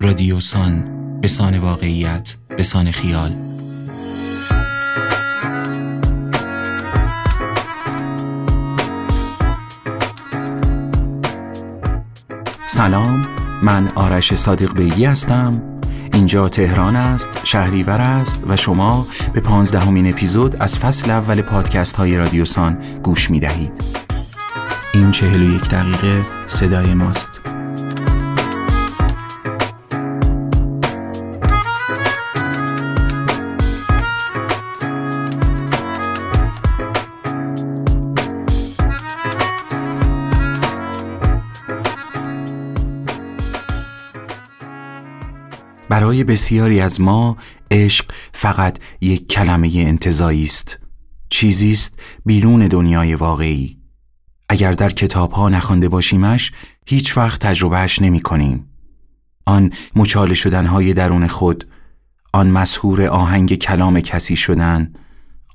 رادیوسان بسان واقعیت بسان خیال. سلام من آرش صادق بیگی هستم. اینجا تهران است شهریور است و شما به پانزدهمین اپیزود از فصل اول پادکست های رادیوسان گوش می دهید این چهل و یک دقیقه صدای ماست. برای بسیاری از ما عشق فقط یک کلمه انتظایی است. چیزی است بیرون دنیای واقعی. اگر در کتاب ها نخوانده باشیمش هیچ وقت تجربهش نمی کنیم آن مچاله شدن های درون خود آن مسهور آهنگ کلام کسی شدن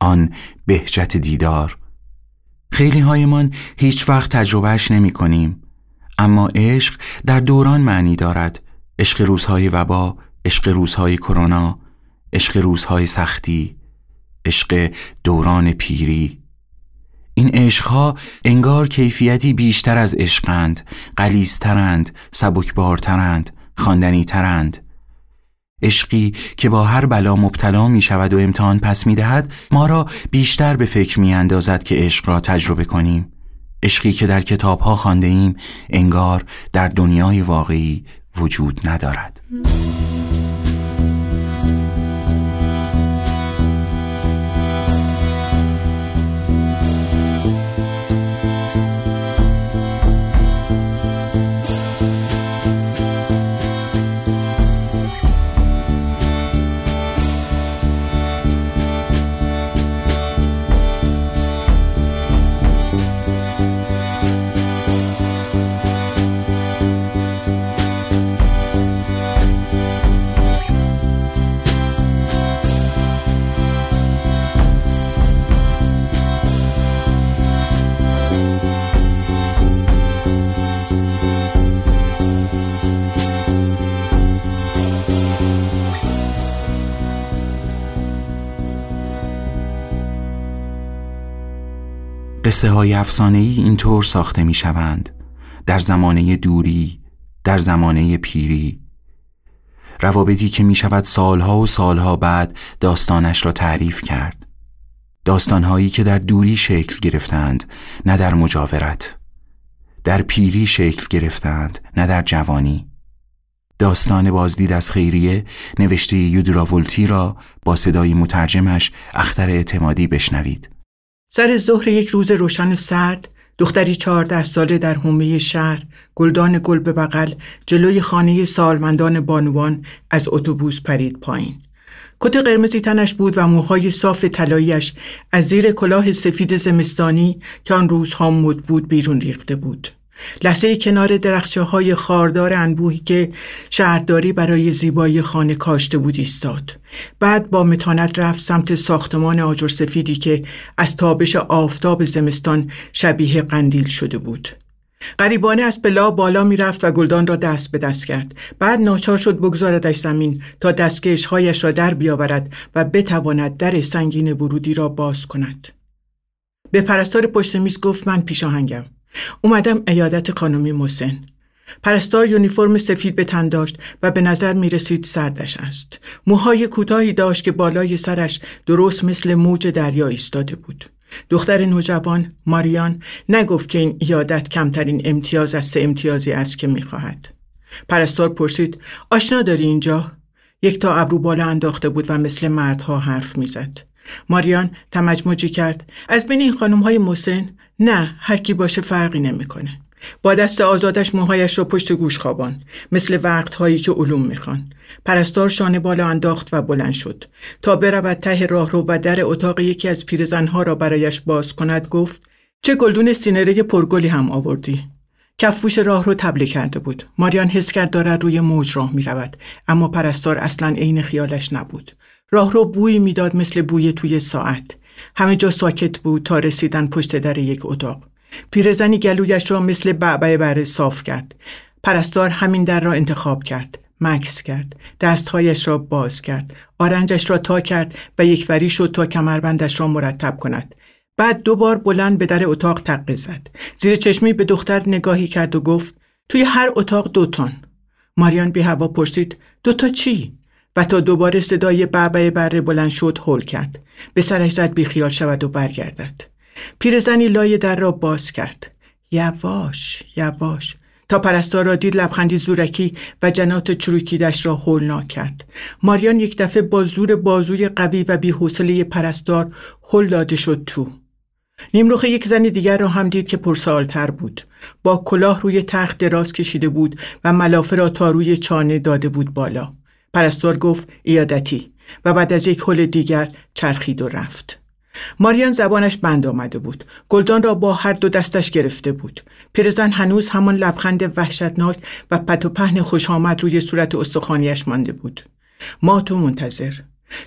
آن بهجت دیدار. خیلی هایمان هیچ وقت تجربهش نمی کنیم اما عشق در دوران معنی دارد. عشق روزهای وبا عشق روزهای کرونا عشق روزهای سختی عشق دوران پیری. این عشقها انگار کیفیتی بیشتر از عشقند قلیزترند سبکبارترند خواندنیترند. عشقی که با هر بلا مبتلا می شود و امتحان پس می دهد ما را بیشتر به فکر می اندازد که عشق را تجربه کنیم. عشقی که در کتاب ها خانده ایم انگار در دنیای واقعی وجود ندارد. قصه های افسانه ای اینطور ساخته می شوند در زمانه دوری در زمانه پیری. روابطی که می شود سالها و سالها بعد داستانش را تعریف کرد. داستانهایی که در دوری شکل گرفتند نه در مجاورت. در پیری شکل گرفتند نه در جوانی. داستان بازدید از خیریه نوشته یودراولتی را با صدای مترجمش اختر اعتمادی بشنوید. سر ظهر یک روز روشن و سرد دختری چهارده ساله در حومه شهر گلدان گل به بغل جلوی خانه سالمندان بانوان از اتوبوس پرید پایین. کت قرمزی تنش بود و موهای صاف طلاییش از زیر کلاه سفید زمستانی که آن روزها مد بود بیرون ریخته بود. لحظه کنار درخچه های خاردار انبوهی که شهرداری برای زیبایی خانه کاشته بود ایستاد. بعد با متانت رفت سمت ساختمان آجر سفیدی که از تابش آفتاب زمستان شبیه قندیل شده بود. قریبانه از بلا بالا می‌رفت و گلدان را دست به دست کرد بعد ناچار شد بگذاردش زمین تا دستکشهایش را در بیاورد و بتواند در سنگین ورودی را باز کند به پرستار پشت میز گفت من پیشاهنگم اومدم ایادت قانونی محسن پرستار یونیفرم سفید به تن داشت و به نظر می رسید سردش است. موهای کوتاهی داشت که بالای سرش درست مثل موج دریا ایستاده بود. دختر نوجوان ماریان نگفت که این ایادت کمترین امتیاز از سه امتیازی است که می‌خواهد. پرستار پرسید آشنا داری اینجا؟ یک تا ابرو بالا انداخته بود و مثل مردها حرف می‌زد. ماریان تمجمجی کرد از بین این خانم های مسن نه هر کی باشه فرقی نمی‌کنه. با دست آزادش موهایش را پشت گوش خوابان مثل وقتهایی که علوم می‌خوان. پرستار شانه بالا انداخت و بلند شد. تا برود ته راهرو و در اتاق یکی از پیرزنها را برایش باز کند گفت چه گلدون سینره پرگلی هم آوردی. کفپوش راه رو تبله کرده بود. ماریان حس کرد دارد روی موج راه می رود اما پرستار اصلا عین خیالش نبود. راه رو بوی می‌داد مثل بوی توی ساعت. همه جا ساکت بود تا رسیدن پشت در یک اتاق. پیرزنی گلویش را مثل بعبع بره صاف کرد. پرستار همین در را انتخاب کرد مکس کرد دستهایش را باز کرد آرنجش را تا کرد و یک وری شد تا کمربندش را مرتب کند. بعد دوبار بلند به در اتاق تقه زد. زیر چشمی به دختر نگاهی کرد و گفت توی هر اتاق دوتان ماریان بی هوا پرسید دوتا چی؟ و تا دوباره صدای بعبع بره بلند شد هول کرد. به سرش زد بیخیال شود و برگردد. پیرزنی لای در را باز کرد. یواش یواش. تا پرستار را دید لبخندی زورکی و جنات چروکیدش را هولناک کرد. ماریان یک دفعه با زور بازوی قوی و بیحوصله پرستار هل داده شد تو. نیمروخ یک زن دیگر را هم دید که پرسالتر بود. با کلاه روی تخت دراز کشیده بود و ملافه را تا روی چانه داده بود بالا. پرستار گفت ایادتی. و بعد از یک حل دیگر چرخید و رفت. ماریان زبانش بند آمده بود. گلدان را با هر دو دستش گرفته بود. پیرزن هنوز همان لبخند وحشتناک و پت و پهن خوش آمد روی صورت استخوانیش مانده بود. ما تو منتظر.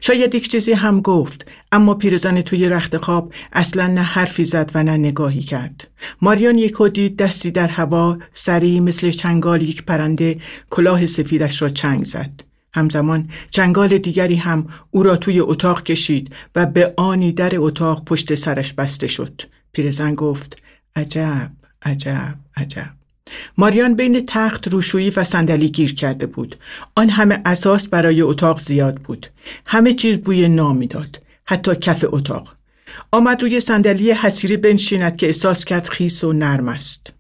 شاید یک چیزی هم گفت اما پیرزن توی رخت خواب اصلا نه حرفی زد و نه نگاهی کرد. ماریان یک دید دستی در هوا سریع مثل چنگال یک پرنده کلاه سفیدش را چنگ زد. همزمان چنگال دیگری هم او را توی اتاق کشید و به آنی در اتاق پشت سرش بسته شد. پیرزن گفت عجب عجب عجب. ماریان بین تخت روشویی و صندلی گیر کرده بود. آن همه اساس برای اتاق زیاد بود. همه چیز بوی نامی داد حتی کف اتاق. آمد روی صندلی حسیری بنشیند که احساس کرد خیس و نرم است.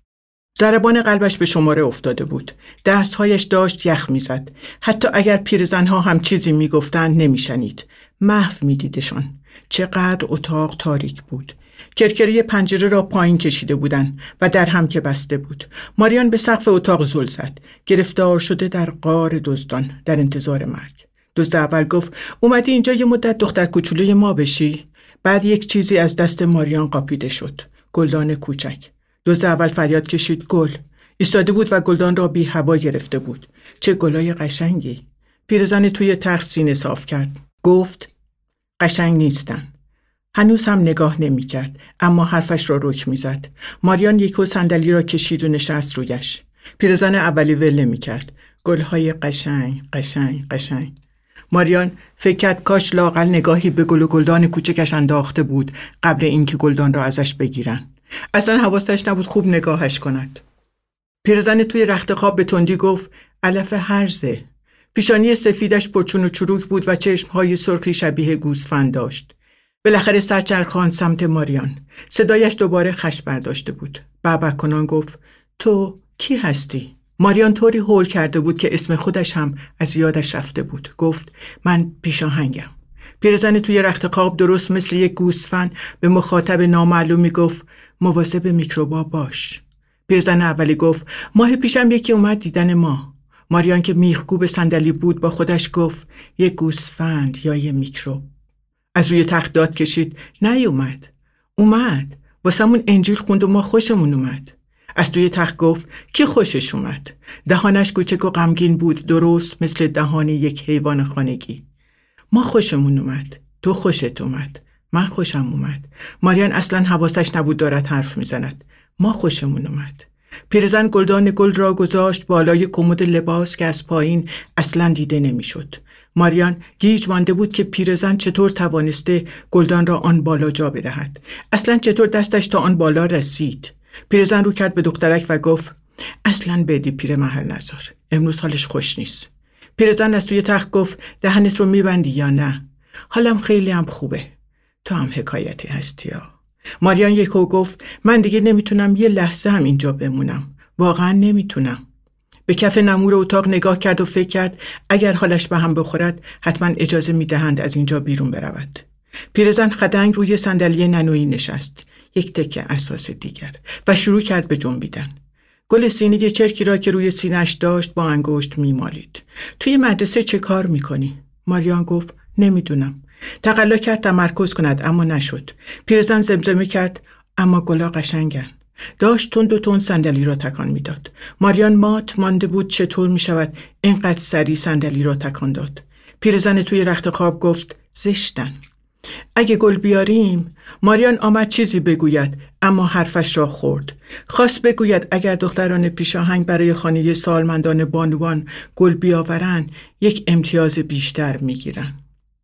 ضربان قلبش به شماره افتاده بود. دستهایش داشت یخ می‌زد. حتی اگر پیرزنها هم چیزی می‌گفتند نمیشنید. محو میدیدشان. چقدر اتاق تاریک بود. کرکری پنجره را پایین کشیده بودند و در هم که بسته بود. ماریان به سقف اتاق زل زد. گرفتار شده در قار دزدان در انتظار مرگ. دزد اول گفت اومدی اینجا یه مدت دختر کوچولوی ما بشی. بعد یک چیزی از دست ماریان قاپیده شد. گلدان کوچک. دزد اول فریاد کشید گل ایستاده بود و گلدان را بی هوا گرفته بود چه گلای قشنگی پیرزن توی تخت سینه صاف کرد گفت قشنگ نیستن هنوز هم نگاه نمی کرد اما حرفش را رک می زد. ماریان یکو صندلی را کشید و نشست رویش. پیرزن اولی ول نمی کرد. گلهای قشنگ قشنگ قشنگ. ماریان فکر کرد کاش لاقل نگاهی به گل و گلدان کوچکش انداخته بود قبل اینکه گلدان را ازش بگیرن. اصلا حواستش نبود خوب نگاهش کند. پیرزن توی رخت خواب به تندی گفت علف هرزه. پیشانی سفیدش پرچون و چروک بود و چشمهای سرخی شبیه گوسفند داشت. بالاخره سرچرخان سمت ماریان صدایش دوباره خش برداشته بود بابا کنان گفت تو کی هستی ماریان طوری هول کرده بود که اسم خودش هم از یادش رفته بود گفت من پیشاهنگم پیرزن توی رخت خواب درست مثل یک گوسفند به مخاطب نامعلومی گفت مواظب میکروبا باش. پیرزن اولی گفت ماه پیشم یکی اومد دیدن ما. ماریان که میخکوب صندلی بود با خودش گفت یک گوسفند یا یه میکروب. از روی تخت داد کشید نیومد. اومد. واسمون انجیل خوند و ما خوشمون اومد. از توی تخت گفت کی خوشش اومد؟ دهانش کوچک و غمگین بود درست مثل دهان یک حیوان خانگی. ما خوشمون اومد. تو خوشت اومد. من خوشم اومد. ماریان اصلا حواسش نبود دارد حرف می‌زند. ما خوشمون اومد. پیرزن گلدان گل را گذاشت بالای کمد لباس که از پایین اصلا دیده نمی‌شد. ماریان گیج مانده بود که پیرزن چطور توانسته گلدان را آن بالا جا بدهد. اصلا چطور دستش تا آن بالا رسید. پیرزن رو کرد به دخترک و گفت اصلا بدی پیر محل نزار. امروز حالش خوش نیست. پیرزن از توی تخت گفت دهنت رو میبندی یا نه؟ حالم خیلی هم خوبه. تو هم حکایتی هستی ها. ماریان یکو گفت من دیگه نمی‌تونم یه لحظه هم اینجا بمونم. واقعا نمی‌تونم. به کف نمور اتاق نگاه کرد و فکر کرد اگر حالش به هم بخورد حتما اجازه می‌دهند از اینجا بیرون برود. پیرزن خدنگ روی صندلی ننویی نشست یک تکه اساس دیگر و شروع کرد به جنبیدن. گل سینی چرکی را که روی سینش داشت با انگشت میمالید. توی مدرسه چه کار می‌کنی؟ ماریان گفت نمی‌دونم. تقلا کرد تمرکز کند اما نشد پیرزن زمزمه کرد اما گلا قشنگن داشت تند و تند صندلی را تکان می‌داد. ماریان مات مانده بود چطور می شود اینقدر سری صندلی را تکان داد. پیرزن توی رخت خواب گفت زشتن. اگه گل بیاریم ماریان آمد چیزی بگوید اما حرفش را خورد خواست بگوید اگر دختران پیشاهنگ برای خانه سالمندان بانوان گل بیاورن یک امتیاز بیشتر می‌گیرن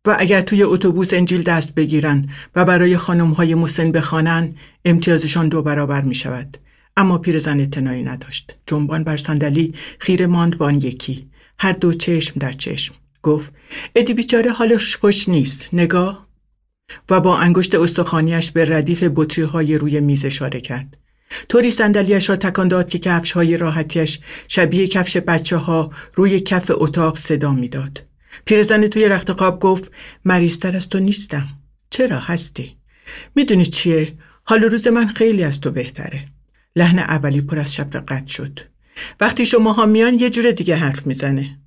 و اگر توی اتوبوس انجیل دست بگیرن و برای خانم های مسن بخوانن امتیازشان دو برابر می شود. اما پیرزن اطلاعی نداشت. جنبان بر صندلی خیره ماند بان یکی. هر دو چشم در چشم. گفت ادی بیچاره حالش خوش نیست. نگاه و با انگشت استخانیش به ردیف بطری های روی میز اشاره کرد. طوری صندلیاش را تکان داد که کفش های راحتیش شبیه کفش بچه ها روی کف اتاق صدا می‌داد. پیرزن توی رخت خواب گفت مریضتر از تو نیستم. چرا هستی؟ می‌دونی چیه؟ حال روز من خیلی از تو بهتره. لحن اولی پر از شفقت شد. وقتی شما ها میان یه جور دیگه حرف می‌زنه.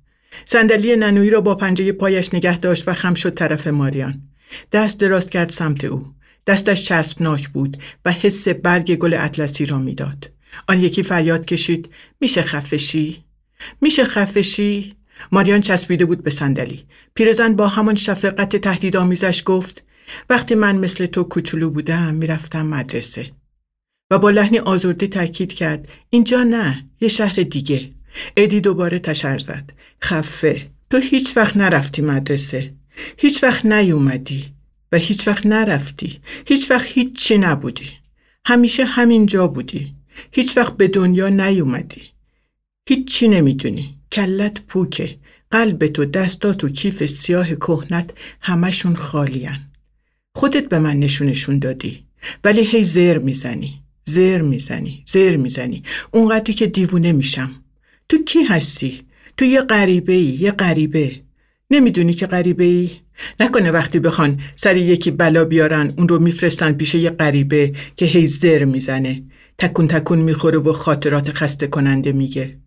صندلی ننوی را با پنجه پایش نگه داشت و خم شد طرف ماریان. دست دراز کرد سمت او. دستش چسبناک بود و حس برگ گل اطلسی را می‌داد. آن یکی فریاد کشید میشه خفشی؟ میشه خفشی؟ ماریان چسبیده بود به صندلی. پیرزن با همان شفقت تهدیدآمیزش گفت وقتی من مثل تو کوچولو بودم می‌رفتم مدرسه. و با لحنی آزرده تاکید کرد اینجا نه یه شهر دیگه. ادی دوباره تشر زد. خفه تو هیچ وقت نرفتی مدرسه. هیچ وقت نیومدی و هیچ وقت نرفتی. هیچ وقت هیچی نبودی. همیشه همینجا بودی. هیچ وقت به دنیا نیومدی. هیچی نمی‌دونی. کلت پوکه. قلب تو دستات و کیف سیاه کهنت همشون خالین خودت به من نشونشون دادی. ولی هی زر می‌زنی زر می‌زنی زر می‌زنی. اونقدری که دیوونه میشم. تو کی هستی؟ تو یه غریبه ای یه غریبه. نمی‌دونی که غریبه ای نکنه وقتی بخوان سر یکی بلا بیارن اون رو میفرستن پیش یه غریبه که هی زر می‌زنه. تکون تکون می‌خوره و خاطرات خسته کننده میگه.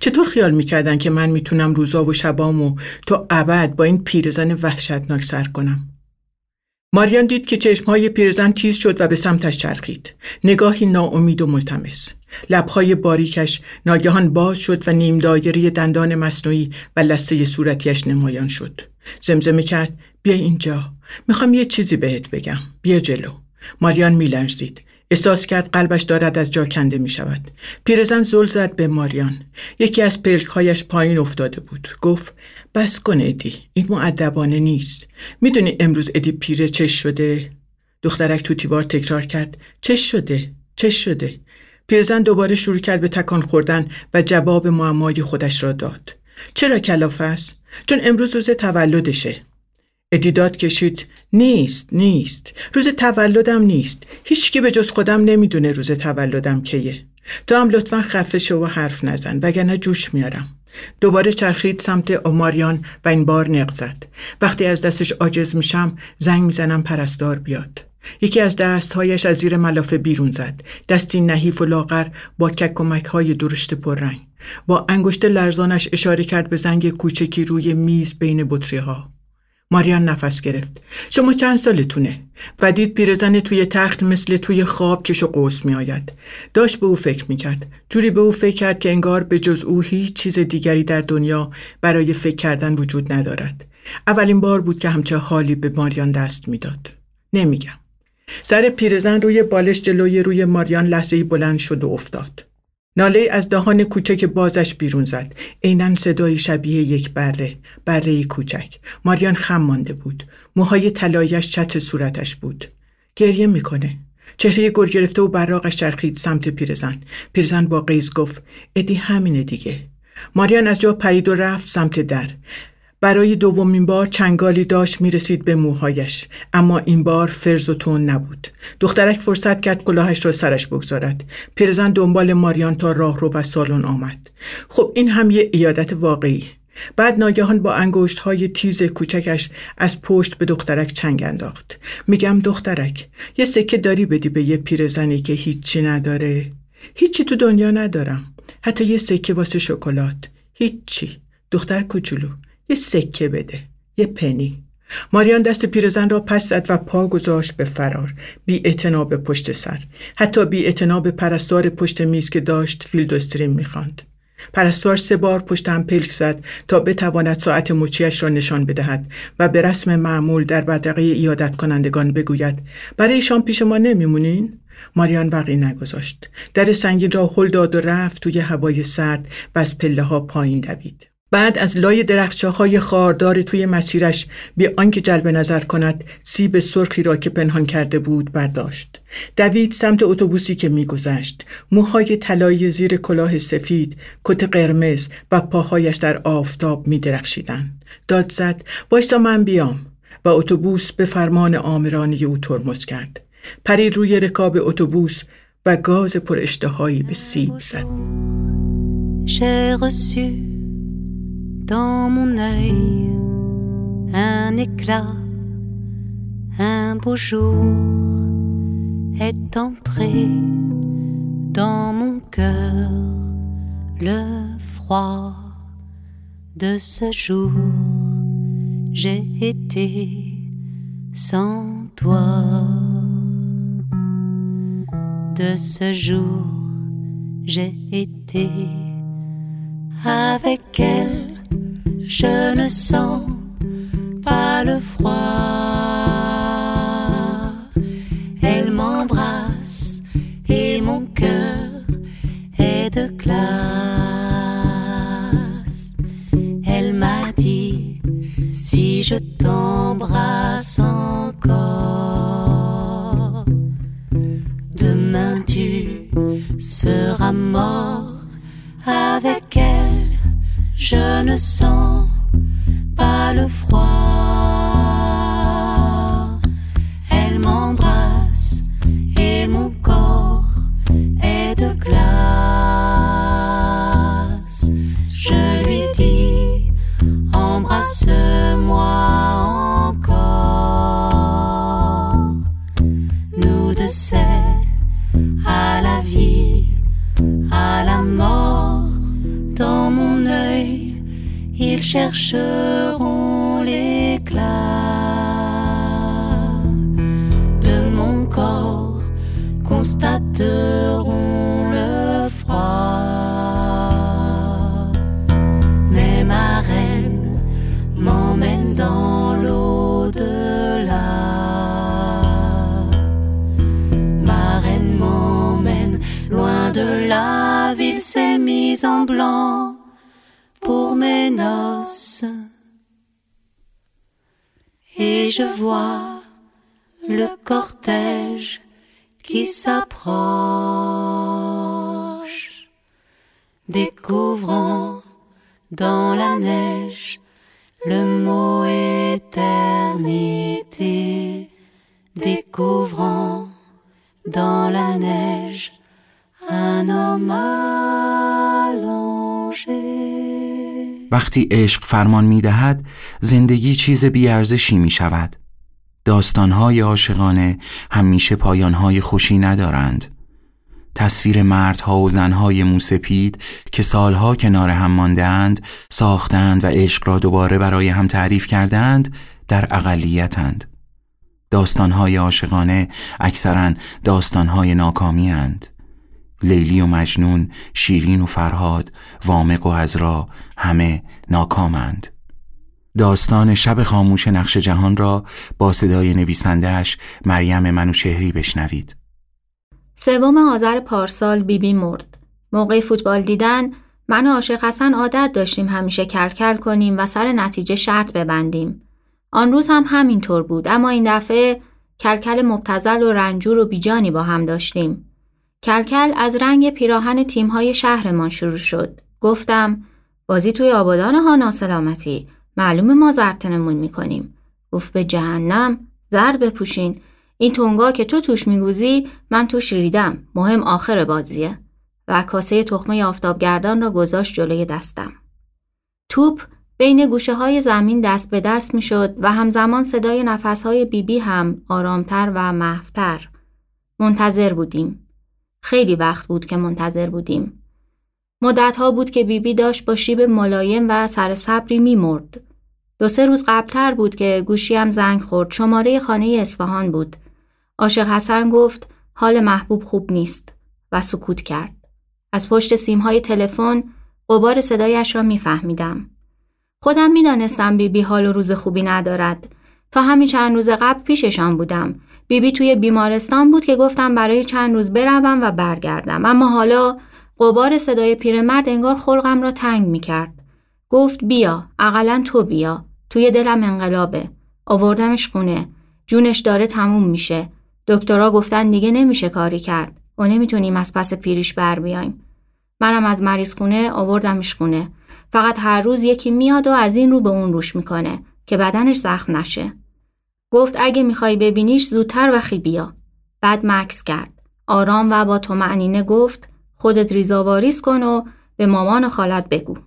چطور خیال می‌کردن که من می‌تونم روزا و شبامو تا ابد با این پیرزن وحشتناک سر کنم؟ ماریان دید که چشمهای پیرزن تیز شد و به سمتش چرخید. نگاهی ناامید و ملتمس. لبهای باریکش ناگهان باز شد و نیم دایره دندان مصنوعی و لسه صورتیش نمایان شد. زمزمه کرد بیا اینجا. می‌خوام یه چیزی بهت بگم. بیا جلو. ماریان میلرزید. احساس کرد قلبش دارد از جا کنده می شود. پیرزن زل زد به ماریان. یکی از پلکهایش پایین افتاده بود. گفت بس کن ادی. این معدبانه نیست. می‌دونی امروز ادی پیره چش شده؟ دخترک تو تیوار تکرار کرد. چش شده؟ چش شده؟ پیرزن دوباره شروع کرد به تکان خوردن و جواب معمای خودش را داد. چرا کلاف است؟ چون امروز روز تولدشه. ادیداد کشید. نیست نیست. روز تولدم نیست. هیچکی به جز خودم نمی‌دونه روز تولدم کیه. تو هم لطفا خفه شو و حرف نزن وگرنه جوش میارم. دوباره چرخید سمت اوماریان و این بار نق وقتی از دستش عاجز میشم زنگ می‌زنم پرستار بیاد. یکی از دستهایش از زیر ملافه بیرون زد. دستی نحیف و لاغر با کک های درشت پررنگ. با انگشت لرزانش اشاره کرد به زنگ کوچکی روی میز بین بطری ها ماریان نفس گرفت. شما چند سالتونه؟ و دید پیرزن توی تخت مثل توی خواب کش و قوس می آید داشت به او فکر می کرد جوری به او فکر کرد که انگار به جز او هیچ چیز دیگری در دنیا برای فکر کردن وجود ندارد. اولین بار بود که همچه حالی به ماریان دست می‌داد. نمیگم. سر پیرزن روی بالش جلوی روی ماریان لحظه بلند شد و افتاد. ناله از دهان کوچک بازش بیرون زد. عینا صدای شبیه یک بره بره کوچک. ماریان خم مانده بود. موهای طلایش چتر صورتش بود. گریه می‌کنه. چهره گر گرفته و براغش چرخید سمت پیرزن. پیرزن با قیز گفت ادی همینه دیگه. ماریان از جا پرید و رفت سمت در. برای دومین بار چنگالی داشت می‌رسید به موهایش اما این بار فرز و تون نبود. دخترک فرصت کرد کلاهش را سرش بگذارد. پیرزن دنبال ماریان تا راه رو و سالن آمد. خب این هم یه ایادت واقعی. بعد ناگهان با انگشت های تیز کوچکش از پشت به دخترک چنگ انداخت. میگم دخترک یه سکه داری بدی به یه پیرزنی که هیچی نداره. هیچی تو دنیا ندارم. حتی یه سکه واسه شکلات. هیچی. دختر کوچولو. یه سکه بده یه پنی. ماریان دست پیرزن را پس زد و پا گذاشت به فرار. بی به پشت سر. حتی بی به پرستار پشت میز که داشت Field و Stream می‌خواند. پرستار سه بار پشت هم پلک زد تا بتواند ساعت مچیش را نشان بدهد و به رسم معمول در بدرقه عیادت کنندگان بگوید برای شام پیش ما نمیمونین؟ ماریان وقعی نگذاشت. در سنگین را هل داد و رفت توی هوای سرد و از پله ها پایین دوید. بعد از لای درختچه های خاردار توی مسیرش بی آنکه جلب نظر کند سیب سرخی را که پنهان کرده بود برداشت. دوید سمت اتوبوسی که میگذشت. موهای طلایی زیر کلاه سفید کت قرمز و پاهایش در آفتاب میدرخشیدند. داد زد وایسا من بیام. و اتوبوس به فرمان آمرانه او ترمز کرد. پرید روی رکاب اتوبوس و گاز پر اشتهایی به سیب زد. Dans mon œil un éclat, un beau jour est entré dans mon cœur le froid de ce jour. J'ai été sans toi. De ce jour, j'ai été avec elle je ne sens pas le froid. Elle m'embrasse et mon cœur est de glace. Elle m'a dit si je t'embrasse encore, demain tu seras mort avec elle je ne sens pas le froid. Je vois le cortège qui s'approche, découvrant dans la neige le mot éternité, découvrant dans la neige un homme وقتی عشق فرمان می دهد زندگی چیز بیارزشی می شود داستانهای عاشقانه همیشه پایانهای خوشی ندارند. تصویر مردها و زنهای موسپید که سالها کنار هم ماندهاند ساختند و عشق را دوباره برای هم تعریف کردند در اقلیتند داستانهای عاشقانه اکثرا داستانهای ناکامی اند. لیلی و مجنون، شیرین و فرهاد، وامق و ازرا همه ناکامند. داستان شب خاموش نقش جهان را با صدای نویسندهش مریم منوشهری بشنوید. سوم آذر پارسال بیبی بی مرد. موقع فوتبال دیدن من و عاشق حسن عادت داشتیم همیشه کلکل کنیم و سر نتیجه شرط ببندیم. آن روز هم همینطور بود اما این دفعه کلکل مبتزل و رنجور و بیجانی با هم داشتیم. کلکل از رنگ پیراهن تیمهای شهرمان شروع شد. گفتم بازی توی آبادان ها ناسلامتی معلومه ما زرتنمون می‌کنیم. گفت به جهنم زرد بپوشین این تونگا که تو توش میگوزی من توش ریدم مهم آخر بازیه و کاسه تخمه آفتابگردان را گذاشت جلوی دستم. توپ بین گوشه های زمین دست به دست می شد و همزمان صدای نفس های بیبی هم آرامتر و محفتر. منتظر بودیم. خیلی وقت بود که منتظر بودیم. مدت ها بود که بیبی داشت با شیب ملایم و سر صبری می مرد. دو سه روز قبلتر بود که گوشیم زنگ خورد. شماره خانه اصفهان بود. عاشق حسن گفت حال محبوب خوب نیست و سکوت کرد. از پشت سیمهای تلفن قبار صدایش را میفهمیدم. خودم می‌دانستم بیبی حال و روز خوبی ندارد. تا همین چند روز قبل پیششان بودم. بیبی توی بیمارستان بود که گفتم برای چند روز بروم و برگردم. اما حالا قبار صدای پیرمرد انگار خلقم را تنگ می کرد. گفت بیا اقلا تو بیا. توی دلم انقلابه. آوردمش خونه. جونش داره تموم میشه. دکترها گفتن دیگه نمیشه کاری کرد. و نمی‌تونیم از پس پیریش بر بیایم. منم از مریض خونه آوردمش خونه. فقط هر روز یکی میاد و از این رو به اون روش می‌کنه که بدنش زخم نشه. گفت اگه می‌خوای ببینیش زودتر وخی بیا. بعد مکس کرد. آرام و با تو معنینه گفت خودت ریزاواریز کن و به مامان و خالت بگو.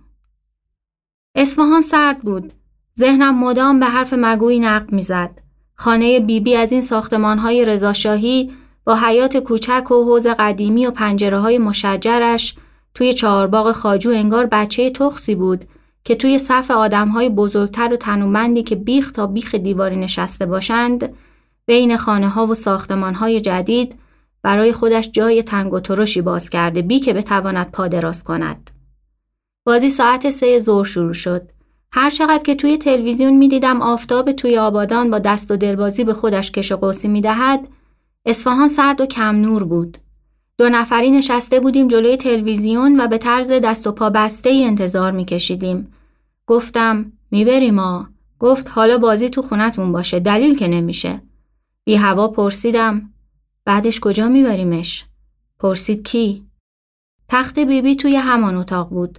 اصفهان سرد بود. ذهنم مدام به حرف مگوی نقب می‌زد. خانه بیبی بی از این ساختمانهای رضاشاهی با حیات کوچک و حوز قدیمی و پنجره های مشجرش توی چهارباغ خاجو انگار بچه تخصی بود که توی صف آدمهای بزرگتر و تنومندی که بیخ تا بیخ دیواری نشسته باشند بین خانه ها و ساختمان های جدید برای خودش جای تنگ و ترشی باز کرده بی که بتواند پا دراز کند. بازی ساعت سه ظهر شروع شد. هر چقدر که توی تلویزیون می‌دیدم آفتاب توی آبادان با دست و دلبازی به خودش کش و قوسی می‌دهد اصفهان سرد و کم نور بود. دو نفری نشسته بودیم جلوی تلویزیون و به طرز دست و پا بسته ای انتظار میکشیدیم. گفتم می‌بریم ما. گفت حالا بازی تو خونتون باشه دلیل که نمیشه. بی هوا پرسیدم بعدش کجا میبریمش؟ پرسید کی؟ تخت بیبی بی توی همان اتاق بود.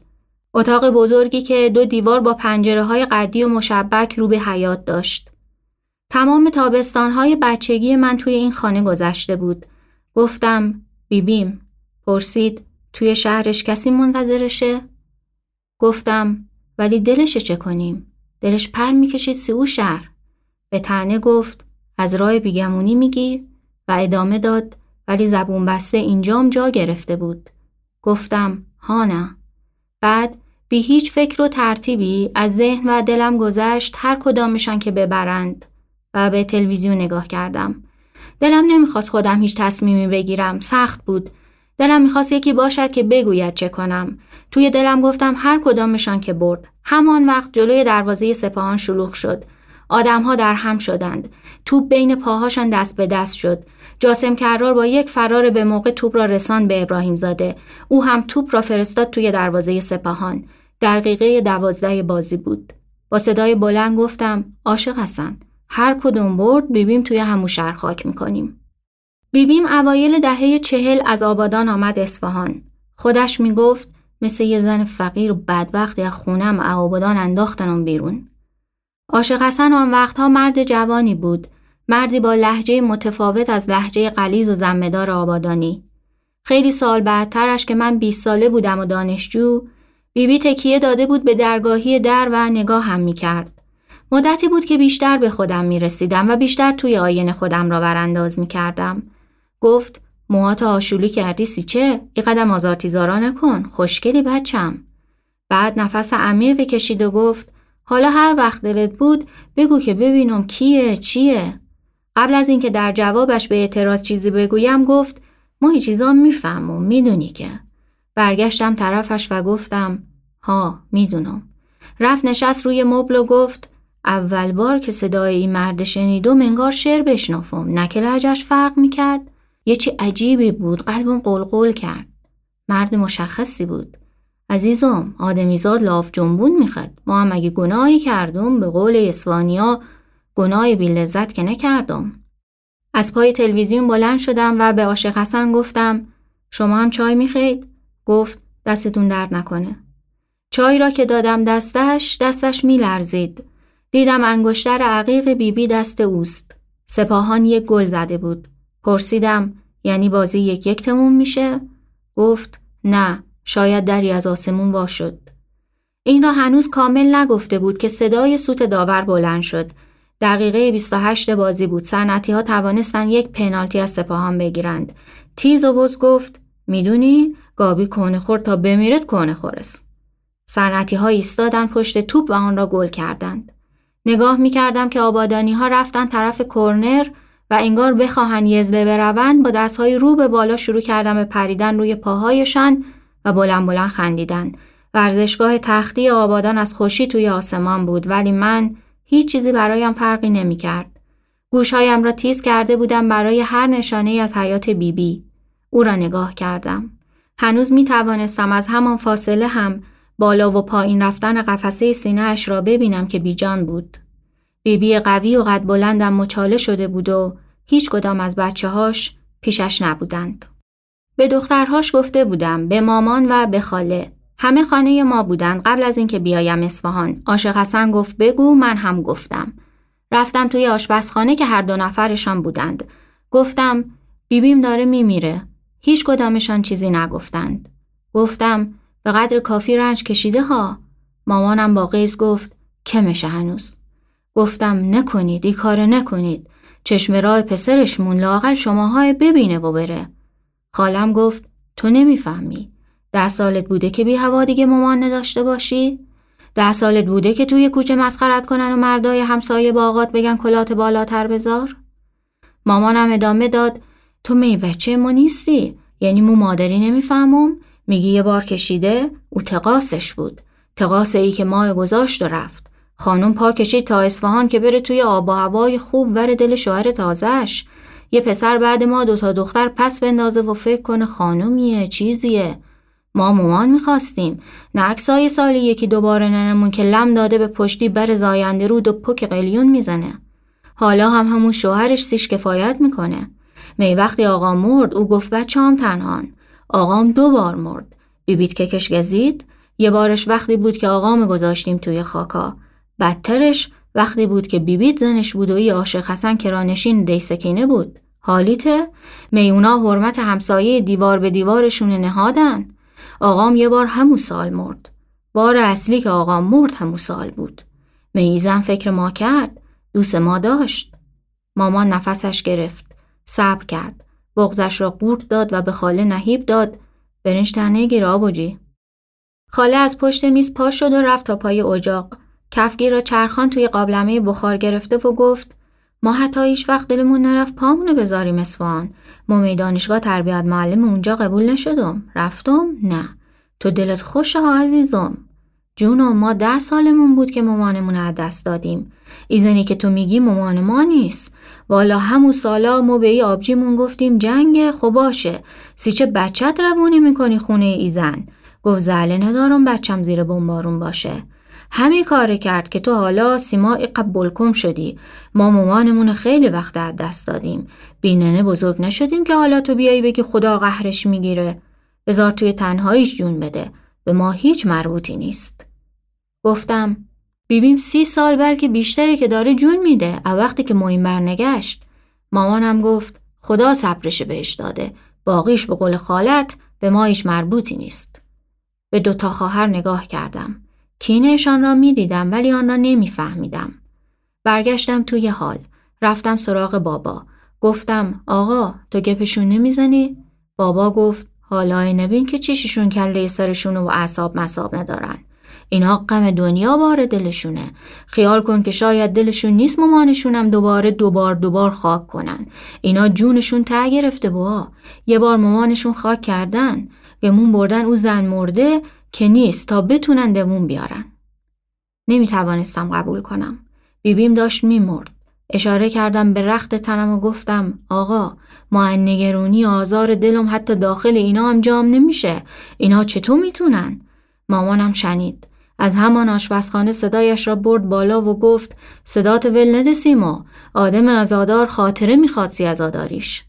اتاق بزرگی که دو دیوار با پنجره های قدی و مشبک رو به حیات داشت. تمام تابستانهای بچگی من توی این خانه گذشته بود. گفتم بیبیم. پرسید توی شهرش کسی منتظرشه؟ گفتم ولی دلش چه کنیم؟ دلش پر می‌کشید سی او شهر. به تنه گفت از راه بیگمونی میگی؟ و ادامه داد ولی زبون بسته اینجام جا گرفته بود. گفتم ها نه. بعد بی هیچ فکر و ترتیبی از ذهن و دلم گذشت هر کدامشان که ببرند و به تلویزیون نگاه کردم. دلم نمی‌خواست خودم هیچ تصمیمی بگیرم. سخت بود. دلم می‌خواست یکی باشد که بگوید چه کنم. توی دلم گفتم هر کدامشان که برد. همان وقت جلوی دروازه سپاهان شلوغ شد. آدمها در هم شدند. توپ بین پاهاشان دست به دست شد. جاسم کرار با یک فرار به موقع توپ را رسان به ابراهیم زاده. او هم توپ را فرستاد توی دروازه سپاهان. دقیقه دوازده بازی بود. با صدای بلند گفتم عاشق هستند. هر کدوم برد بیبیم توی همون شهر خاک می‌کنیم. بیبیم اوایل دهه چهل از آبادان آمد اصفهان. خودش می‌گفت مثل یه زن فقیر و بدبختی از خونم آبادان انداختنم بیرون. عاشق حسن آن وقتها مرد جوانی بود. مردی با لحجه متفاوت از لحجه قلیز و زمدار آبادانی. خیلی سال بعدترش که من 20 ساله بودم و دانشجو بیبی بی تکیه داده بود به درگاهی در و نگاه هم می کرد. مدتی بود که بیشتر به خودم می رسیدم و بیشتر توی آین خودم را برانداز می کردم. گفت موهات آشولی کردی سی چه؟ ای قدم آزارتیزارا نکن. خوشگلی بچم. بعد نفس عمیقی کشید و گفت حالا هر وقت دلت بود بگو که ببینم کیه چیه قبل از اینکه در جوابش به اعتراض چیزی بگویم گفت ما چیزا میفهم و می‌دونی که برگشتم طرفش و گفتم ها می‌دونم رفت نشست روی مبل و گفت اول بار که صدای این مرد شنیدم انگار شعر بشنفم نه که فرق می‌کرد. یه چی عجیبی بود. قلبم قلقل کرد. مرد مشخصی بود. عزیزم آدمیزاد لاف جنبون می‌خواد. ما هم اگه گناهی کردم به قول اسوانیا گناه بی لذت که نکردم. از پای تلویزیون بلند شدم و به عاشق حسن گفتم شما هم چای میخید؟ گفت دستتون درد نکنه. چای را که دادم دستش دستش میلرزید. دیدم انگشتر عقیق بیبی بی دست اوست سپاهان یک گل زده بود پرسیدم یعنی بازی یک یک تموم میشه؟ گفت نه شاید دری از آسمون وا شد. این را هنوز کامل نگفته بود که صدای سوت داور بلند شد. دقیقه 28 بازی بود. صنعتی ها توانستن یک پنالتی از سپاهان بگیرند. تیز و بز گفت می‌دونی گابی کنه خورد تا بمیرد کنه خورست. صنعتی ها ایستادن پشت توپ و آن را گل کردند. نگاه می کردم که آبادانی ها رفتن طرف کرنر و انگار بخواهند یزله بروند با دستهای رو به بالا شروع کردم به پریدن روی پاهایشان و بلند بلند خندیدن. ورزشگاه تختی آبادان از خوشی توی آسمان بود ولی من هیچ چیزی برایم فرقی نمی کرد. گوشهایم را تیز کرده بودم برای هر نشانه از حیات بیبی. بی. او را نگاه کردم. هنوز می توانستم از همان فاصله هم بالا و پایین رفتن قفسه سینه اش را ببینم که بیجان بود. بیبی بی قوی و قد بلندم مچاله شده بود و هیچ کدام از بچه هاش پیشش نبودند. به دخترهاش گفته بودم به مامان و به خاله. همه خانه ما بودند. قبل از اینکه بیایم اصفهان عاشق حسن گفت بگو من هم گفتم. رفتم توی آشپزخانه که هر دو نفرشان بودند. گفتم بیبیم داره میمیره. هیچ کدامشان چیزی نگفتند. گفتم به قدر کافی رنج کشیده ها. مامانم با قیز گفت کمشه هنوز. گفتم نکنید ای کار نکنید. چشم راه پسرشمون لاقل شماهای ببینه و بره. خالم گفت تو نمی‌فهمی. ده سالت بوده که بی هوا دیگه مامان نداشته باشی؟ ده سالت بوده که توی کوچه مسخرت کنن و مردای همسایه باغات بگن کلات بالاتر بذار؟ مامانم ادامه داد تو می بچه ما نیستی؟ یعنی مو مادری نمی‌فهمم؟ میگی یه بار کشیده او تقاسش بود. تقاس ای که ماه گذاشت و رفت. خانم پا کشید تا اصفهان که بره توی آب و هوای خوب ور دل شوهر تازهش یه پسر بعد ما دوتا دختر پس بندازه و فکر کنه خانومیه چیزیه. ما مامان می‌خواستیم. نه اکسای سالی یکی دوباره ننمون که لم داده به پشتی بر زاینده رود و پک قلیون می‌زنه. حالا هم همون شوهرش سیش کفایت می‌کنه. می وقتی آقا مرد او گفت بچه هم تنهان. آقام دو بار مرد. بیبیت که کش گزید. یه بارش وقتی بود که آقام گذاشتیم توی خاکا. بدترش وقتی بود که بیبیت زنش بود و ای عاشق حسن کرانشین دی سکینه بود. حالیته. میونا حرمت همسایه دیوار به دیوارشون نهادن. آقام یه بار همون سال مرد. بار اصلی که آقام مرد همون سال بود. میزن فکر ما کرد. دوست ما داشت. مامان نفسش گرفت. صبر کرد. بغزش را قورت داد و به خاله نهیب داد. برنج تنه گیر آبوجی. خاله از پشت میز پا شد و رفت تا پای اجاق. کفگیر را چرخان توی قابلمه بخار گرفته و گفت ما حتی هیچ وقت دلمون نرفت پامونو بذاریم اسوان ما دانشگاه تربیت معلم اونجا قبول نشدم. رفتم؟ نه. تو دلت خوشه ها عزیزم. جونو ما ده سالمون بود که مامانمون از دست دادیم. ایزنی که تو میگی مامان ما نیست. والا همون سالا ما به ای آبجیمون گفتیم جنگ خب باشه. سیچه بچت روونی می‌کنی خونه ایزن؟ گفت زله ندارم بچم زیر بمبارون باشه. همین کار کرد که تو حالا سیمای قبول کم شدی. ما مامانمون خیلی وقت از دست دادیم. بیننه بزرگ نشدیم که حالا تو بیایی بگی خدا قهرش می‌گیره. بزار توی تنهاییش جون بده. به ما هیچ مربوطی نیست گفتم بیبیم سی سال بلکه بیشتری که داره جون میده او وقتی که موین برنگشت مامانم گفت خدا صبرش بهش داده باقیش به قول خالت به ما هیچ مربوطی نیست به دوتا خواهر نگاه کردم کینهشان را می‌دیدم ولی آن را نمیفهمیدم. برگشتم توی حال. رفتم سراغ بابا. گفتم آقا تو گپشون نمی‌زنی؟ بابا گفت حالا نبین که چیششون کله سرشون و اعصاب مساب ندارن. اینا غم دنیا بار دلشونه. خیال کن که شاید دلشون نیست مامانشونم دوباره دوبار دوبار خاک کنن. اینا جونشون ته گرفته با. یه بار مامانشون خاک کردن. گمون بردن او زن مرده که نیست تا بتونن دوون بیارن. نمی توانستم قبول کنم. بیبیم داشت میمرد. اشاره کردم به رخت تنم و گفتم آقا ما نگرونی آزار دلم حتی داخل اینا هم جام نمیشه. اینا چطور می‌تونن؟ مامانم شنید. از همان آشپزخانه صدایش را برد بالا و گفت صدات ول نده سیما آدم ازادار خاطره می‌خواد سی ازاداریش.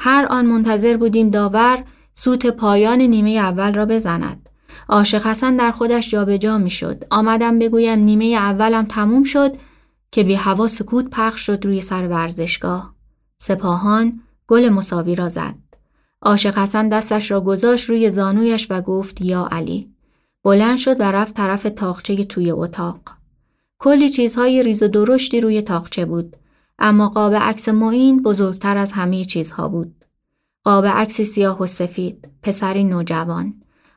هر آن منتظر بودیم داور سوت پایان نیمه اول را بزند. عاشق حسن در خودش جابجا می‌شد. آمدم بگویم نیمه اولم تموم شد که بی هوا سکوت پخش شد روی سر ورزشگاه. سپاهان گل مساوی را زد. عاشق حسن دستش را گذاشت روی زانویش و گفت یا علی. بلند شد و رفت طرف تاخچه توی اتاق. کلی چیزهای ریز و درشتی روی تاخچه بود. اما قاب عکس معین بزرگتر از همه چیزها بود. قاب عکسی سیاه و سفید، پسری نوجوان.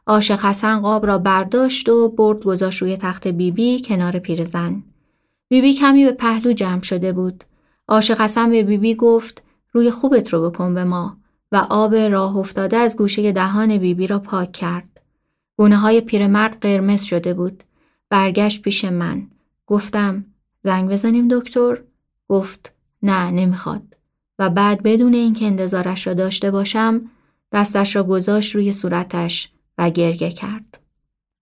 عاشق حسن قاب را برداشت و برد گذاشت روی تخت بیبی بی کنار پیرزن. بیبی کمی به پهلو جمع شده بود. عاشق حسن به بیبی بی گفت روی خوبت رو بکن به ما و آب راه افتاده از گوشه دهان بیبی بی را پاک کرد. گونه های پیرمرد قرمز شده بود. برگشت پیش من. گفتم زنگ بزنیم دکتر؟ گفت نه نمی‌خواد و بعد بدون اینکه انتظارش را داشته باشم دستش را گذاشت روی صورتش و گریه کرد.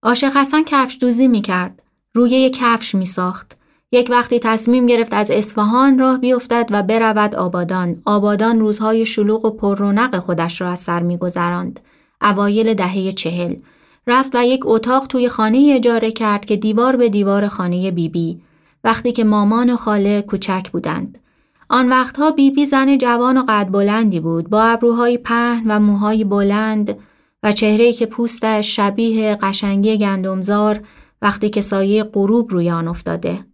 عاشق حسن کفش دوزی می کرد. روی یک کفش می ساخت. یک وقتی تصمیم گرفت از اصفهان راه بیفتد و برود آبادان. آبادان روزهای شلوغ و پررونق خودش را از سر میگذراند. اوایل دهه چهل. رفت و یک اتاق توی خانه اجاره کرد که دیوار به دیوار خانه بیبی. بی. وقتی که مامان و خاله کوچک بودند. آن وقتها بیبی بی زن جوان و قد بلندی بود با ابروهای پهن و موهای بلند و چهره‌ای که پوستش شبیه قشنگی گندمزار وقتی که سایه غروب روی آن افتاده.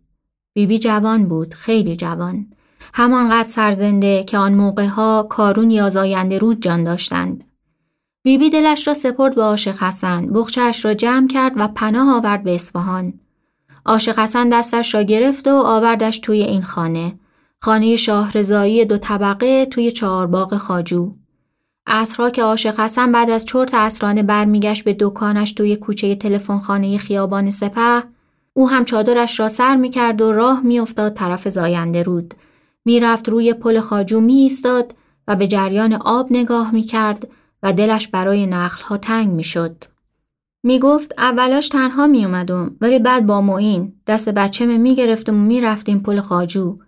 بیبی بی جوان بود، خیلی جوان. همانقدر سرزنده که آن موقعها کارون یا زاینده رود جان داشتند. بیبی بی دلش را سپرد به عاشق حسن، بخچهش را جمع کرد و پناه آورد به اصفهان. عاشق حسن دستش را گرفت و آوردش توی این خانه. خانه شاهرزایی دو طبقه توی چهارباغ خاجو. عصرها که عاشق حسن بعد از چرت اسرانه برمیگشت به دکانش توی کوچه تلفنخانه خیابان سپه او هم چادرش را سر می‌کرد و راه میافتاد طرف زاینده رود می‌رفت روی پل خاجو می ایستاد و به جریان آب نگاه می‌کرد و دلش برای نخلها تنگ می‌شد. می گفت اولاش تنها می اومدم ولی بعد با معین دست بچه می گرفتم و می رفتیم پل خاجو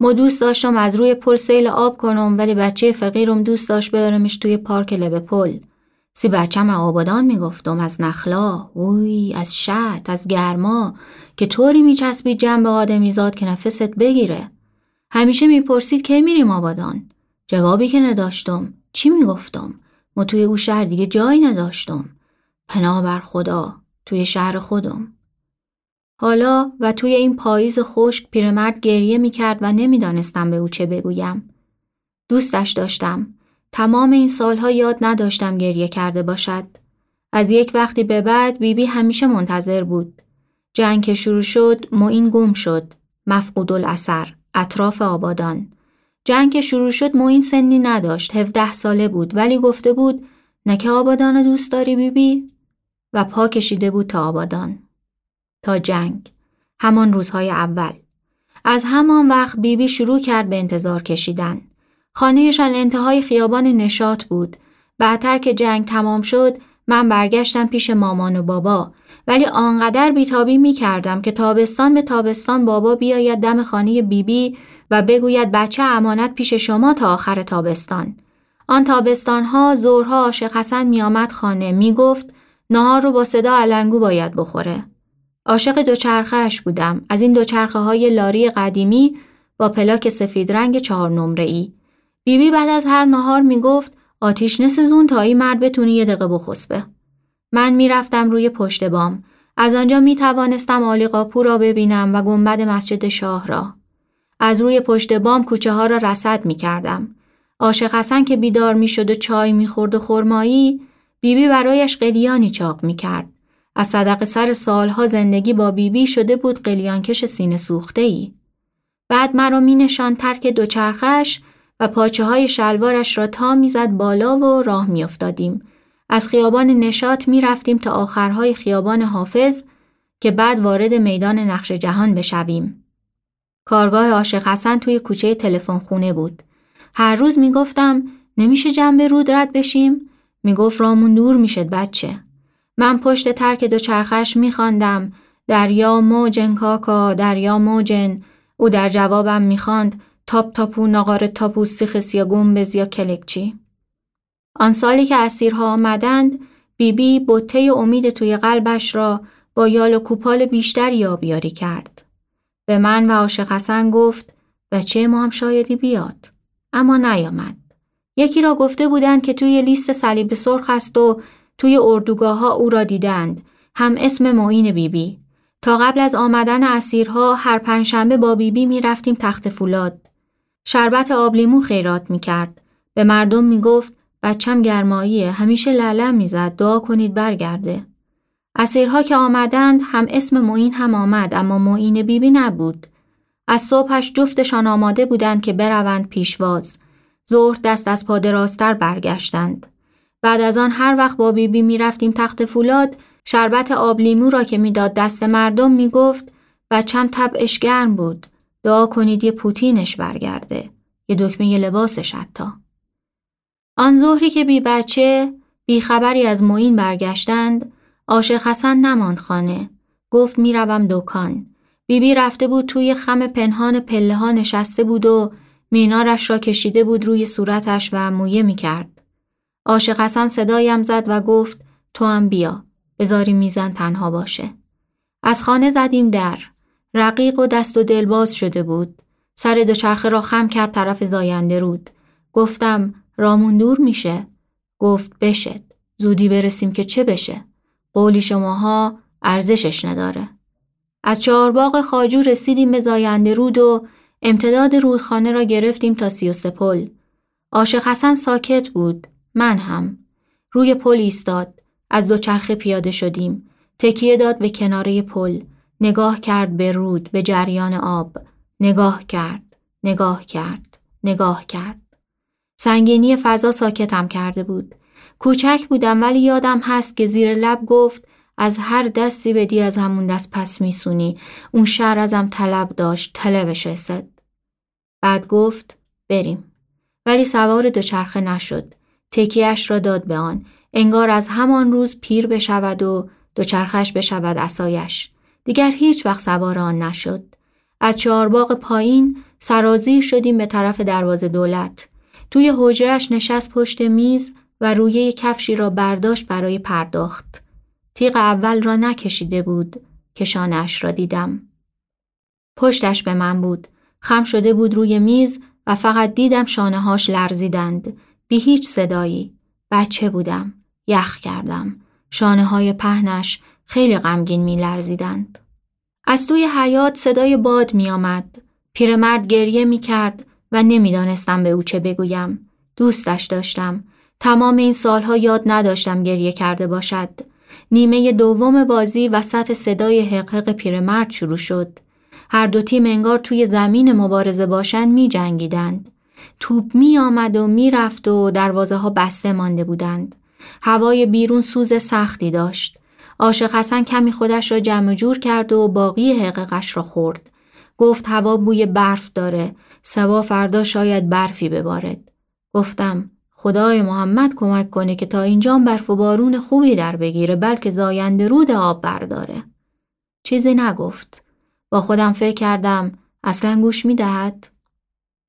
ما دوست داشتم از روی پل سیل آب کنم ولی بچه فقیرم دوست داشت ببرمش توی پارک لبه پل. سی بچم آبادان می‌گفتم از نخلا، اوی از شط، از گرما که طوری میچسبید جنب آدمیزاد که نفست بگیره. همیشه می‌پرسید کی میریم آبادان؟ جوابی که نداشتم. چی می‌گفتم؟ ما توی او شهر دیگه جایی نداشتم. پناه بر خدا توی شهر خودم. حالا و توی این پاییز خشک پیرمرد گریه می کرد و نمی‌دانستم به او چه بگویم. دوستش داشتم. تمام این سالها یاد نداشتم گریه کرده باشد. از یک وقتی به بعد بیبی بی همیشه منتظر بود. جنگ که شروع شد معین گم شد. مفقود الاثر. اطراف آبادان. جنگ که شروع شد معین سنی نداشت. 17 ساله بود ولی گفته بود نکه آبادان دوست داری بیبی؟ بی؟ و پا کشیده بود تا آبادان. تا جنگ همان روزهای اول از همان وقت بیبی بی شروع کرد به انتظار کشیدن خانهشان انتهای خیابان نشات بود بعدتر که جنگ تمام شد من برگشتم پیش مامان و بابا ولی آنقدر بیتابی می کردم که تابستان به تابستان بابا بیاید دم خانه بیبی بی و بگوید بچه امانت پیش شما تا آخر تابستان. آن تابستانها زورها عاشق حسن می آمد خانه می گفت نهار رو با صدا علنگو باید بخوره. عاشق دوچرخهش بودم از این دوچرخه های لاری قدیمی با پلاک سفید رنگ چهار نمره ای. بیبی بعد از هر نهار می‌گفت آتیش نسزون تا این مرد بتونی یه دقیقه بخسبه. من می‌رفتم روی پشت بام. از آنجا می توانستم آلی را ببینم و گنبد مسجد شاه را. از روی پشت بام کوچه ها را رسد می کردم. عاشق حسن که بیدار می شد و چای می خورد و خرمایی بیبی برایش قلیانی چاق می کرد. از صدق سر سالها زندگی با بیبی بی شده بود قلیانکش سینه سوخته ای. بعد مرا می نشان ترک دوچرخش و پاچه های شلوارش را تا می‌زد بالا و راه می افتادیم. از خیابان نشات می رفتیم تا آخرهای خیابان حافظ که بعد وارد میدان نقش جهان بشویم. کارگاه عاشق حسن توی کوچه تلفن خونه بود. هر روز می گفتم نمیشه جنب رود رد بشیم؟ می گفت رامون دور می‌شد بچه. من پشت ترک دوچرخش میخواندم دریا موجن کاکا دریا موجن او در جوابم می‌خواند تاپ تاپو ناقار تاپو سیخس یا گمبز یا کلکچی. آن سالی که اسیرها آمدند بیبی بی امید توی قلبش را با یال و کوپال بیشتر یابیاری کرد. به من و عاشق حسن گفت بچه ما هم شایدی بیاد. اما نیامد. یکی را گفته بودند که توی لیست صلیب سرخ است و توی اردوگاه ها او را دیدند. هم اسم معین بیبی. بی. تا قبل از آمدن اسیرها هر پنجشنبه با بیبی می رفتیم تخت فولاد. شربت آبلیمو خیرات می کرد به مردم می گفت بچم گرماییه همیشه لعلم می‌زد دعا کنید برگرده. اسیرها که آمدند هم اسم معین هم آمد اما معین بیبی بی نبود. از صبحش جفتشان آماده بودند که بروند پیشواز. ظهر دست از پا راستر برگشتند. بعد از آن هر وقت با بیبی می رفتیم تخت فولاد شربت آب لیمو را که می‌داد دست مردم می گفت بچم طبعش گرم بود. دعا کنید یه پوتینش برگرده. یه دکمه لباسش حتی. آن ظهری که بی بچه بی خبری از معین برگشتند عاشق حسن نماند خانه گفت می‌روم دکان بیبی رفته بود توی خم پنهان پله ها نشسته بود و مینارش را کشیده بود روی صورتش و مویه می کرد. عاشق حسن صدایم زد و گفت تو هم بیا بذاری میزن تنها باشه. از خانه زدیم در. رقیق و دست و دلباز شده بود. سر دوچرخه را خم کرد طرف زاینده رود. گفتم رامون دور میشه. گفت بشد. زودی برسیم که چه بشه. قولی شماها ارزشش نداره. از چهارباغ خاجو رسیدیم به زاینده رود و امتداد رودخانه را گرفتیم تا سی و سپل. عاشق حسن ساکت بود. من هم. روی پل ایستاد. از دوچرخه پیاده شدیم. تکیه داد به کناره پل. نگاه کرد به رود به جریان آب. نگاه کرد. نگاه کرد. نگاه کرد. سنگینی فضا ساکتم کرده بود. کوچک بودم ولی یادم هست که زیر لب گفت از هر دستی بدی از همون دست پس میسونی اون شهر ازم طلب داشت طلبش رسد بعد گفت بریم ولی سوار دوچرخه نشد تکیهش را داد به آن انگار از همان روز پیر بشود و دوچرخش بشود اسایش دیگر هیچ وقت سوار آن نشد از چهارباغ پایین سرازیر شدیم به طرف دروازه دولت توی حجرش نشست پشت میز و روی کفشی را برداشت برای پرداخت تیغ اول را نکشیده بود که شانش را دیدم. پشتش به من بود. خم شده بود روی میز و فقط دیدم شانه هاش لرزیدند. بی هیچ صدایی. بچه بودم. یخ کردم. شانه های پهنش خیلی غمگین می لرزیدند. از توی حیات صدای باد می آمد. پیرمرد گریه می کرد و نمی‌دانستم به او چه بگویم. دوستش داشتم. تمام این سالها یاد نداشتم گریه کرده باشد. نیمه دوم بازی وسط صدای حقحق پیرمرد شروع شد. هر دو تیم انگار توی زمین مبارزه باشند می جنگیدند. توپ می آمد و می رفت و دروازه ها بسته مانده بودند. هوای بیرون سوز سختی داشت. عاشق حسن کمی خودش را جمع جور کرد و باقی حققش را خورد. گفت هوا بوی برف داره. سوا فردا شاید برفی ببارد. گفتم خدای محمد کمک کنه که تا اینجا برف و بارون خوبی در بگیره بلکه زاینده رود آب برداره. چیزی نگفت. با خودم فکر کردم اصلا گوش می دهد؟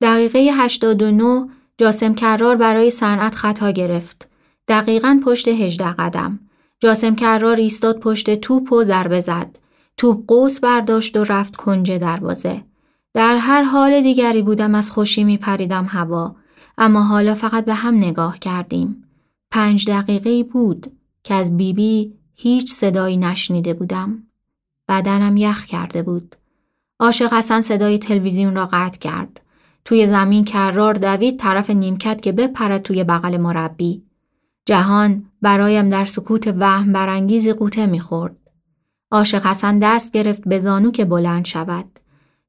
دقیقه 89 جاسم کرار برای صنعت خطا گرفت. دقیقا پشت 18 قدم. جاسم کرار ایستاد پشت توپ و ضربه زد. توپ قوس برداشت و رفت کنج دروازه. در هر حال دیگری بودم از خوشی می پریدم هوا. اما حالا فقط به هم نگاه کردیم. پنج دقیقه بود که از بیبی بی هیچ صدایی نشنیده بودم. بدنم یخ کرده بود. عاشق حسن صدای تلویزیون را قطع کرد. توی زمین کرار دوید طرف نیمکت که بپرد توی بغل مربی. جهان برایم در سکوت وهم برانگیزی قوطه می‌خورد. عاشق حسن دست گرفت به زانو که بلند شود.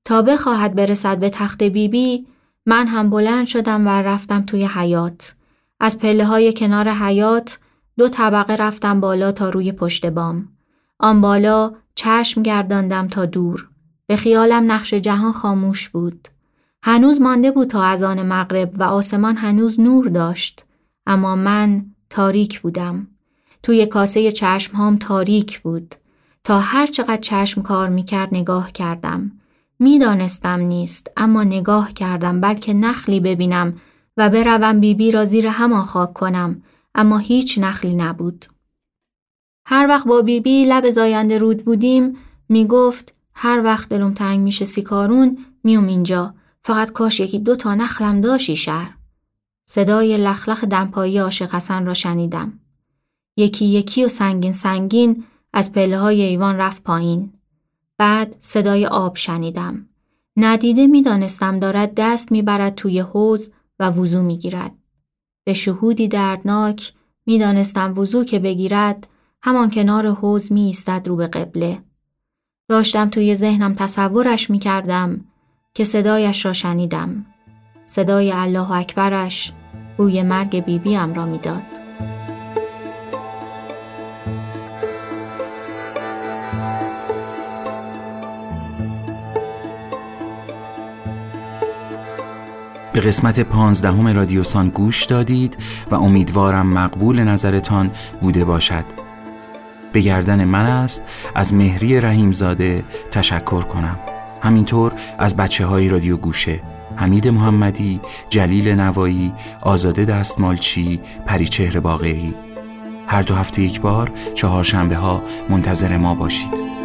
تا بخواهد برسد به تخت بیبی بی من هم بلند شدم و رفتم توی حیات. از پله های کنار حیات دو طبقه رفتم بالا تا روی پشت بام. آن بالا چشم گرداندم تا دور. به خیالم نقش جهان خاموش بود. هنوز مانده بود تا از آن مغرب و آسمان هنوز نور داشت. اما من تاریک بودم. توی کاسه چشم هام تاریک بود. تا هر چقدر چشم کار می کرد نگاه کردم. می‌دانستم نیست اما نگاه کردم بلکه نخلی ببینم و بروم بیبی بی را زیر همان خاک کنم اما هیچ نخلی نبود. هر وقت با بیبی بی لب زاینده رود بودیم می‌گفت هر وقت دلم تنگ میشه سیکارون میوم اینجا فقط کاش یکی دو تا نخلم داشی شهر. صدای لخلخ دمپایی عاشق حسن را شنیدم. یکی یکی و سنگین سنگین از پله های ایوان رفت پایین. بعد صدای آب شنیدم. ندیده می‌دانستم دارد دست می‌برد توی حوز و وضو می‌گیرد. به شهودی دردناک می‌دانستم وضو که بگیرد همان کنار حوز می ایستد رو به قبله. داشتم توی ذهنم تصورش می کردم که صدایش را شنیدم. صدای الله اکبرش بوی مرگ بیبیم را می‌داد. به قسمت پانزدهم رادیوسان گوش دادید و امیدوارم مقبول نظرتان بوده باشد. به گردن من است از مهری رحیمزاده تشکر کنم. همینطور از بچه های رادیو گوشه. حمید محمدی، جلیل نوایی، آزاده دستمالچی، پریچهر باغری هر دو هفته یک بار چهارشنبه ها منتظر ما باشید.